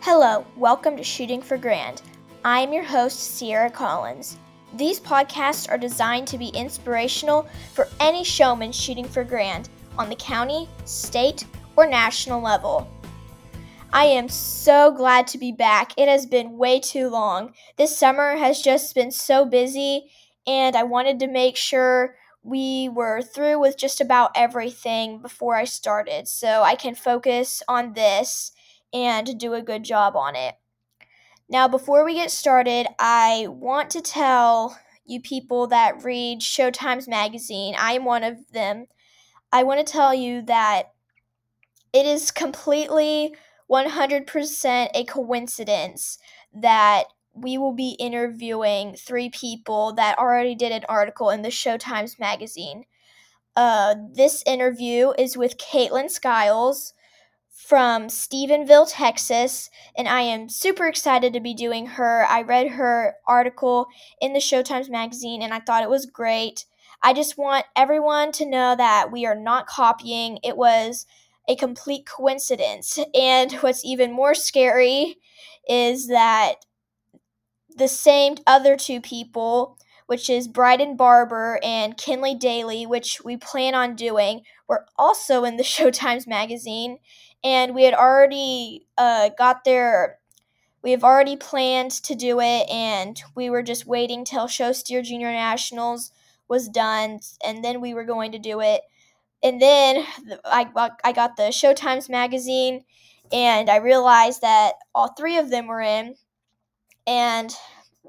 Hello, welcome to Shooting for Grand. I am your host, Sierra Collins. These podcasts are designed to be inspirational for any showman shooting for grand on the county, state, or national level. I am so glad to be back. It has been way too long. This summer has just been so busy, and I wanted to make sure we were through with just about everything before I started so I can focus on this and do a good job on it. Now, before we get started, I want to tell you people that read Showtimes Magazine, I am one of them. I want to tell you that it is completely 100% a coincidence that we will be interviewing three people that already did an article in the Showtimes magazine. Uh, this interview is with Caitlin Skiles from Stephenville, Texas, and I am super excited to be doing her. I read her article in the Showtimes magazine and I thought it was great. I just want everyone to know that we are not copying. It was a complete coincidence. And what's even more scary is that the same other two people, which is Bryden Barber and Kinley Daly, which we plan on doing, were also in the Showtimes magazine. And we had already uh, got there. we have already planned to do it, and we were just waiting till Show Steer Junior Nationals was done, and then we were going to do it and then I, I got the Showtimes magazine, and I realized that all three of them were in, and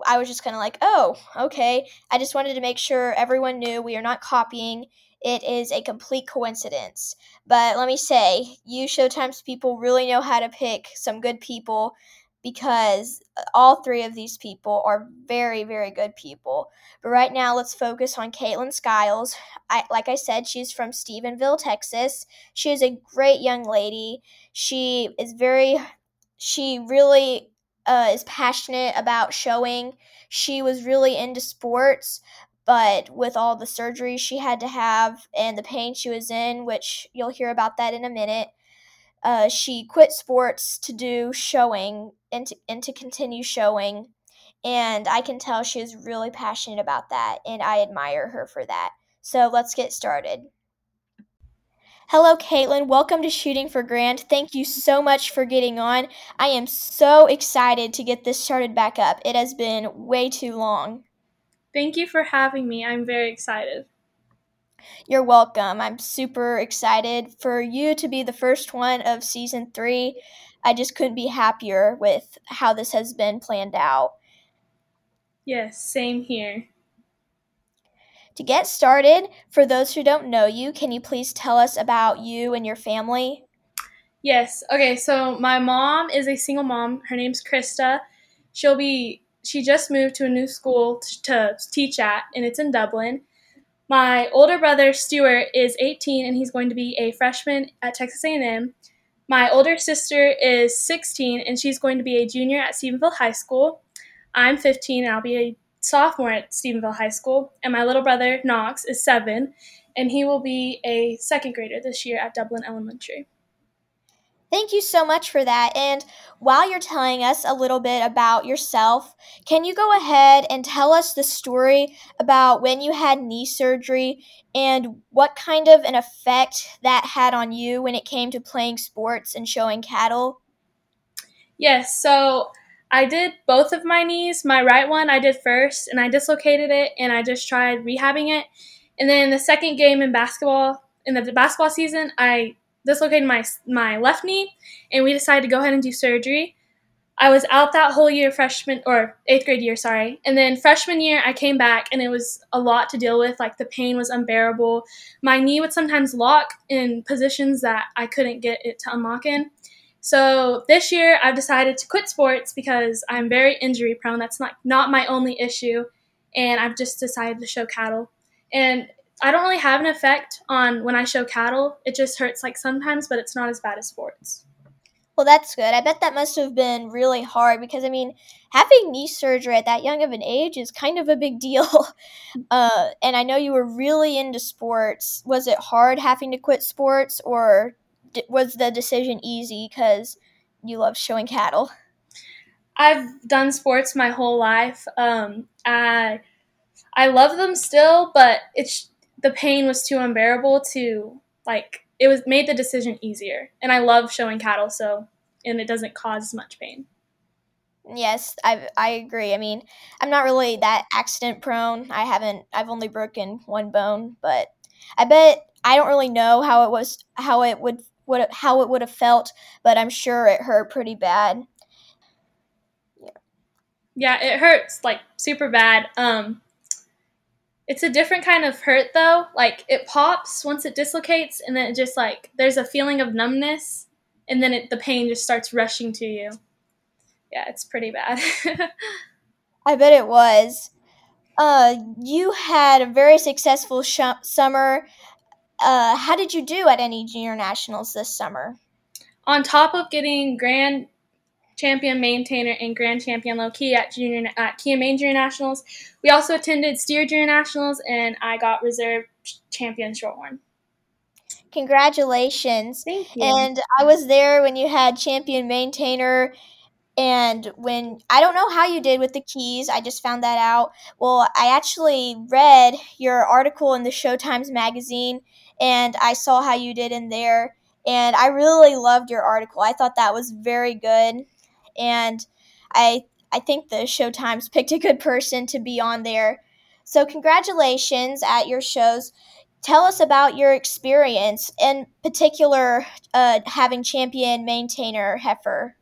I was just kind of like, oh, okay. I just wanted to make sure everyone knew we are not copying. It is a complete coincidence. But let me say, you Showtimes people really know how to pick some good people because all three of these people are very, very good people. But right now, let's focus on Caitlin Skiles. I, like I said, she's from Stephenville, Texas. She is a great young lady. She is very, she really uh, is passionate about showing. She was really into sports, but with all the surgeries she had to have and the pain she was in, which you'll hear about that in a minute, uh, she quit sports to do showing and to, and to continue showing. And I can tell she is really passionate about that, and I admire her for that. So let's get started. Hello, Caitlin. Welcome to Shooting for Grand. Thank you so much for getting on. I am so excited to get this started back up. It has been way too long. Thank you for having me. I'm very excited. You're welcome. I'm super excited for you to be the first one of season three. I just couldn't be happier with how this has been planned out. Yes, same here. To get started, for those who don't know you, can you please tell us about you and your family? Yes. Okay, so my mom is a single mom. Her name's Krista. She'll be she just moved to a new school to, to teach at and it's in Dublin. My older brother Stuart is 18 and he's going to be a freshman at Texas A&M. My older sister is 16 and she's going to be a junior at Stephenville High School. I'm 15 and I'll be a sophomore at Stephenville High School. And my little brother Knox is 7 and he will be a second grader this year at Dublin Elementary. Thank you so much for that. And while you're telling us a little bit about yourself, can you go ahead and tell us the story about when you had knee surgery and what kind of an effect that had on you when it came to playing sports and showing cattle? Yes, so I did both of my knees. My right one I did first, and I dislocated it, and I just tried rehabbing it. And then the second game in basketball, in the basketball season, I dislocated my my left knee, and we decided to go ahead and do surgery. I was out that whole year, freshman or eighth grade year, sorry. And then freshman year, I came back, and it was a lot to deal with. Like the pain was unbearable. My knee would sometimes lock in positions that I couldn't get it to unlock in. So this year, I've decided to quit sports because I'm very injury prone. That's not not my only issue, and I've just decided to show cattle. And I don't really have an effect on when I show cattle. It just hurts like sometimes, but it's not as bad as sports. Well, that's good. I bet that must have been really hard because, I mean, having knee surgery at that young of an age is kind of a big deal. Uh, and I know you were really into sports. Was it hard having to quit sports, or was the decision easy because you love showing cattle? I've done sports my whole life. Um, I I love them still, but it's the pain was too unbearable to like. It was made the decision easier, and I love showing cattle, so and it doesn't cause as much pain. Yes, I I agree. I mean, I'm not really that accident prone. I haven't. I've only broken one bone, but I bet I don't really know how it was, how it would, would how it would have felt, but I'm sure it hurt pretty bad. Yeah, yeah, it hurts like super bad. Um, it's a different kind of hurt though. Like it pops once it dislocates, and then it just like there's a feeling of numbness, and then it, the pain just starts rushing to you. Yeah, it's pretty bad. I bet it was. Uh, you had a very successful sh- summer. Uh, how did you do at any junior nationals this summer? On top of getting grand champion MaineTainer and grand champion low Chi at junior at Kia Main Junior Nationals, we also attended Steer Junior Nationals, and I got reserve champion short shorthorn. Congratulations! Thank you. And I was there when you had champion MaineTainer and when I don't know how you did with the Chis, I just found that out. Well, I actually read your article in the Showtimes magazine and I saw how you did in there. And I really loved your article. I thought that was very good. And I I think the Showtimes picked a good person to be on there. So congratulations at your shows. Tell us about your experience, in particular, uh, having champion MaineTainer heifer.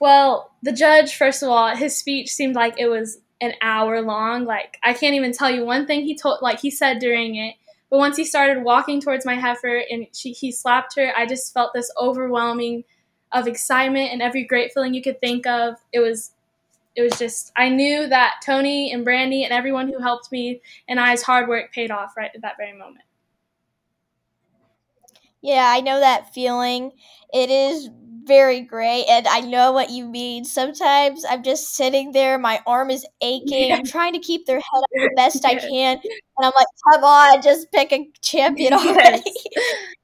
Well, the judge, first of all, his speech seemed like it was an hour long. Like I can't even tell you one thing he told, like he said during it. But once he started walking towards my heifer and she, he slapped her, I just felt this overwhelming of excitement and every great feeling you could think of. It was, it was just I knew that Tony and Brandy and everyone who helped me and I's hard work paid off right at that very moment. Yeah, I know that feeling. It is very great and I know what you mean. Sometimes I'm just sitting there, my arm is aching. Yeah. I'm trying to keep their head up the best I can. And I'm like, come on, just pick a champion already. Yes.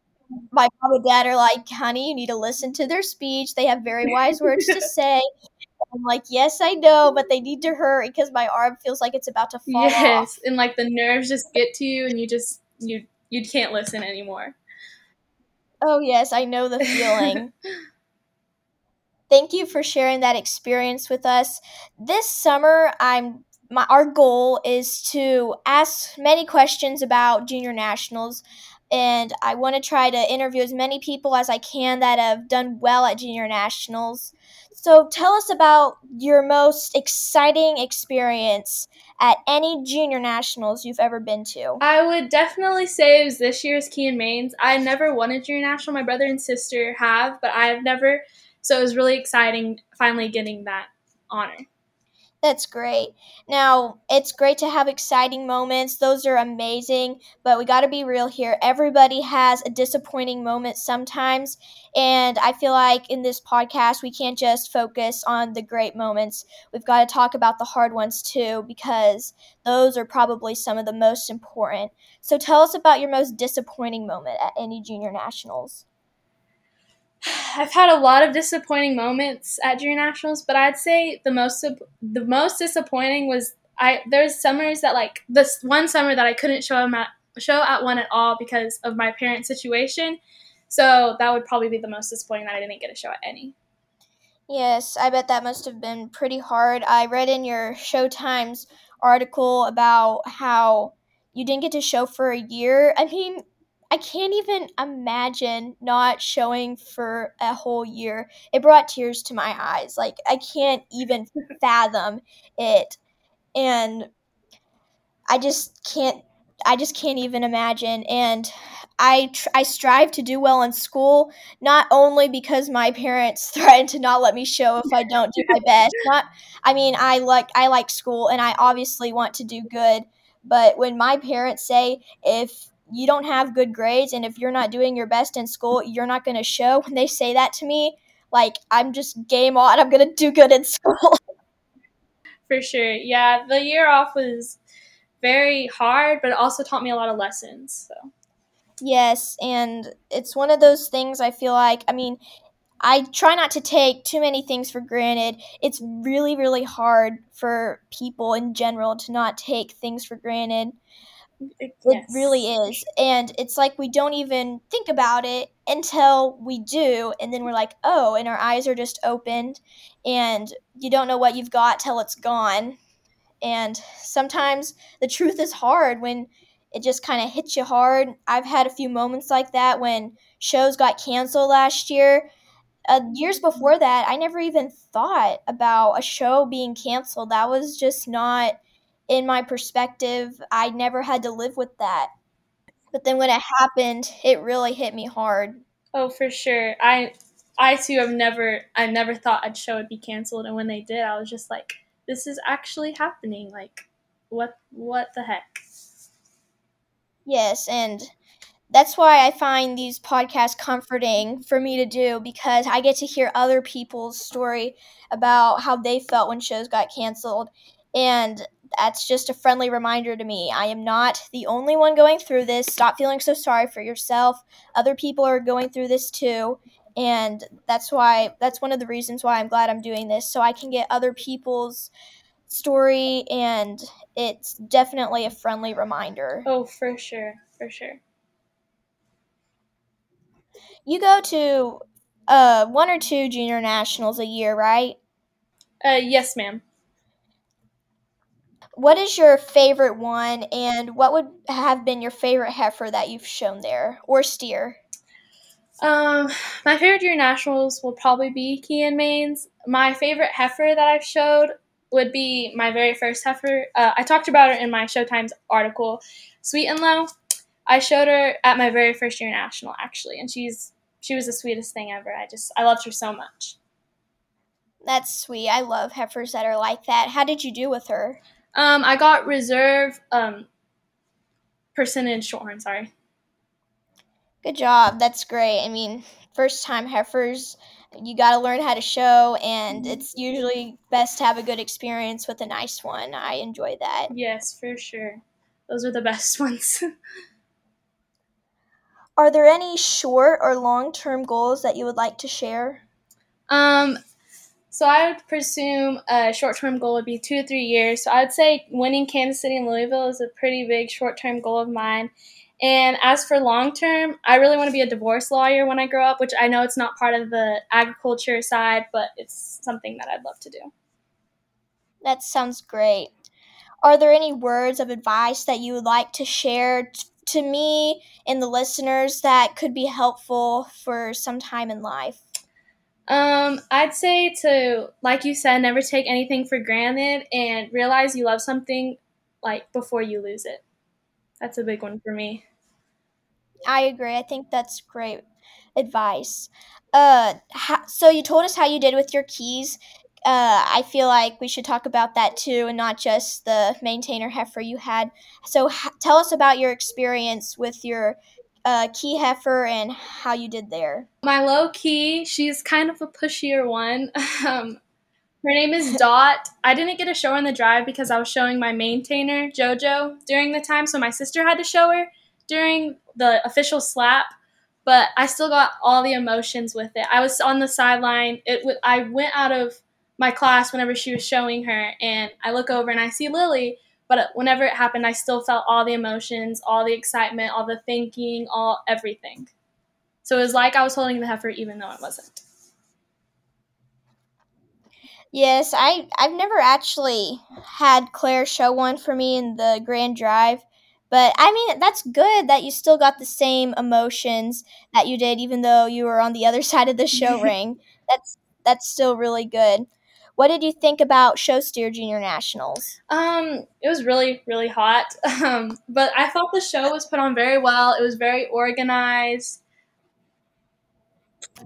my mom and dad are like, honey, you need to listen to their speech. They have very wise words to say. I'm like, yes, I know, but they need to hurry because my arm feels like it's about to fall yes. off. and like the nerves just get to you, and you just you you can't listen anymore. Oh yes, I know the feeling. Thank you for sharing that experience with us. This summer, I'm my our goal is to ask many questions about junior nationals and I want to try to interview as many people as I can that have done well at junior nationals. So tell us about your most exciting experience at any junior nationals you've ever been to. I would definitely say it was this year's Key and Mains. I never won a junior national. My brother and sister have, but I have never so it was really exciting finally getting that honor. That's great. Now, it's great to have exciting moments. Those are amazing, but we got to be real here. Everybody has a disappointing moment sometimes, and I feel like in this podcast, we can't just focus on the great moments. We've got to talk about the hard ones too, because those are probably some of the most important. So, tell us about your most disappointing moment at any junior nationals. I've had a lot of disappointing moments at junior nationals, but I'd say the most the most disappointing was I there's summers that like this one summer that I couldn't show at show at one at all because of my parent situation. So that would probably be the most disappointing that I didn't get a show at any. Yes, I bet that must have been pretty hard. I read in your Showtimes article about how you didn't get to show for a year. I mean, I can't even imagine not showing for a whole year. It brought tears to my eyes. Like I can't even fathom it. And I just can't I just can't even imagine and I tr- I strive to do well in school not only because my parents threaten to not let me show if I don't do my best. Not I mean I like I like school and I obviously want to do good, but when my parents say if you don't have good grades and if you're not doing your best in school, you're not going to show. When they say that to me, like I'm just game on, I'm going to do good in school. For sure. Yeah, the year off was very hard, but it also taught me a lot of lessons. So Yes, and it's one of those things I feel like, I mean, I try not to take too many things for granted. It's really, really hard for people in general to not take things for granted. It yes. really is. And it's like we don't even think about it until we do. And then we're like, oh, and our eyes are just opened. And you don't know what you've got till it's gone. And sometimes the truth is hard when it just kind of hits you hard. I've had a few moments like that when shows got canceled last year. Uh, years before that, I never even thought about a show being canceled. That was just not in my perspective. I never had to live with that. But then when it happened, it really hit me hard. Oh, for sure. I I too have never I never thought a show would be canceled and when they did, I was just like this is actually happening. Like what what the heck? Yes, and that's why I find these podcasts comforting for me to do because I get to hear other people's story about how they felt when shows got canceled. And that's just a friendly reminder to me. I am not the only one going through this. Stop feeling so sorry for yourself. Other people are going through this too. And that's why, that's one of the reasons why I'm glad I'm doing this. So I can get other people's story and it's definitely a friendly reminder. Oh, for sure. For sure. You go to uh, one or two junior nationals a year, right? Uh, yes, ma'am. What is your favorite one, and what would have been your favorite heifer that you've shown there, or steer? Um, my favorite junior nationals will probably be Key and Mains. My favorite heifer that I've showed would be my very first heifer. Uh, I talked about her in my Showtimes article, Sweet and Low. I showed her at my very first year national actually, and she's she was the sweetest thing ever. I just I loved her so much. That's sweet. I love heifers that are like that. How did you do with her? Um, I got reserve um percentage shorthorn. Sorry. Good job. That's great. I mean, first time heifers you got to learn how to show and mm-hmm. it's usually best to have a good experience with a nice one i enjoy that yes for sure those are the best ones are there any short or long term goals that you would like to share um so I would presume a short term goal would be two to three years. So I'd say winning Kansas City and Louisville is a pretty big short term goal of mine. And as for long term, I really want to be a divorce lawyer when I grow up, which I know it's not part of the agriculture side, but it's something that I'd love to do. That sounds great. Are there any words of advice that you would like to share t- to me and the listeners that could be helpful for some time in life? Um, I'd say to, like you said, never take anything for granted and realize you love something like before you lose it. That's a big one for me. I agree. I think that's great advice. Uh, ha- so you told us how you did with your Chis. Uh, I feel like we should talk about that too, and not just the MaineTainer heifer you had. So ha- tell us about your experience with your uh, Chi heifer and how you did there. My low Chi, she's kind of a pushier one. um, her name is Dot. I didn't get to show in the drive because I was showing my MaineTainer, JoJo, during the time, so my sister had to show her during the official slap, but I still got all the emotions with it. I was on the sideline. It w- I went out of my class whenever she was showing her, and I look over and I see Lily. But whenever it happened, I still felt all the emotions, all the excitement, all the thinking, all everything. So it was like I was holding the heifer, even though it wasn't. Yes, I I've never actually had Claire show one for me in the Grand Drive, but I mean, that's good that you still got the same emotions that you did, even though you were on the other side of the show ring. That's that's still really good. What did you think about Show Steer Junior Nationals? Um, it was really really hot, um, but I thought the show was put on very well. It was very organized.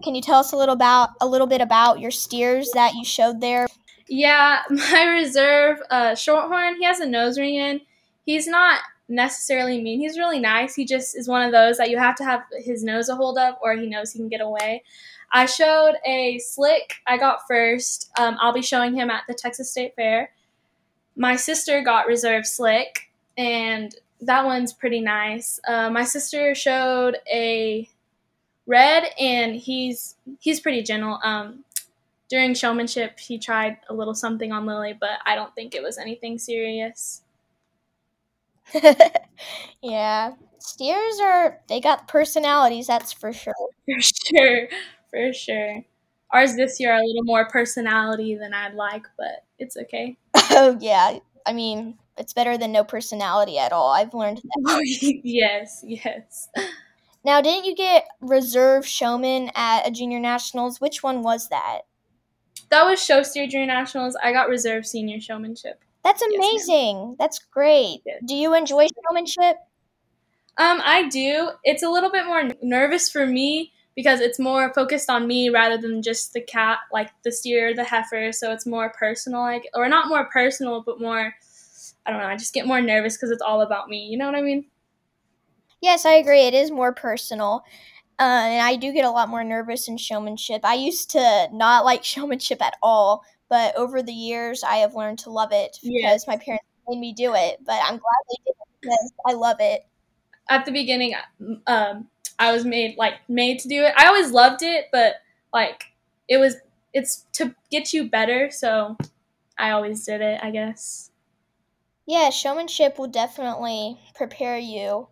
Can you tell us a little about a little bit about your steers that you showed there? Yeah, my reserve uh, Shorthorn. He has a nose ring in. He's not necessarily mean. He's really nice. He just is one of those that you have to have his nose a hold of, or he knows he can get away. I showed a slick. I got first. Um, I'll be showing him at the Texas State Fair. My sister got reserve slick, and that one's pretty nice. Uh, my sister showed a Red, and he's he's pretty gentle. Um, during showmanship, he tried a little something on Lily, but I don't think it was anything serious. yeah, steers are they got personalities, that's for sure. For sure, for sure. Ours this year are a little more personality than I'd like, but it's okay. oh yeah, I mean it's better than no personality at all. I've learned that. yes, yes. Now, didn't you get reserve showman at a junior nationals? Which one was that? That was show steer junior nationals. I got reserve senior showmanship. That's amazing. Yes, That's great. Yes. Do you enjoy showmanship? Um, I do. It's a little bit more nervous for me because it's more focused on me rather than just the cat, like the steer, the heifer. So it's more personal, like, or not more personal, but more. I don't know. I just get more nervous because it's all about me. You know what I mean? Yes, I agree. It is more personal. Uh, and I do get a lot more nervous in showmanship. I used to not like showmanship at all, but over the years, I have learned to love it because yes. my parents made me do it. But I'm glad they did it because I love it. At the beginning, um, I was made like made to do it. I always loved it, but like it was it's to get you better, so I always did it. I guess. Yeah, showmanship will definitely prepare you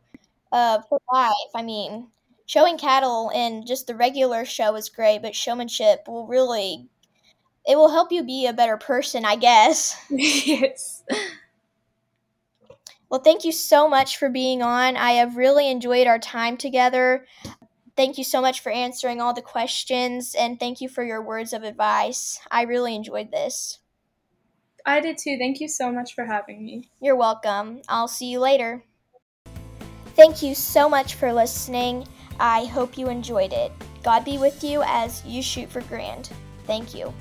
uh, for life. I mean, showing cattle in just the regular show is great, but showmanship will really it will help you be a better person, I guess. yes. Well, thank you so much for being on. I have really enjoyed our time together. Thank you so much for answering all the questions and thank you for your words of advice. I really enjoyed this. I did too. Thank you so much for having me. You're welcome. I'll see you later. Thank you so much for listening. I hope you enjoyed it. God be with you as you shoot for grand. Thank you.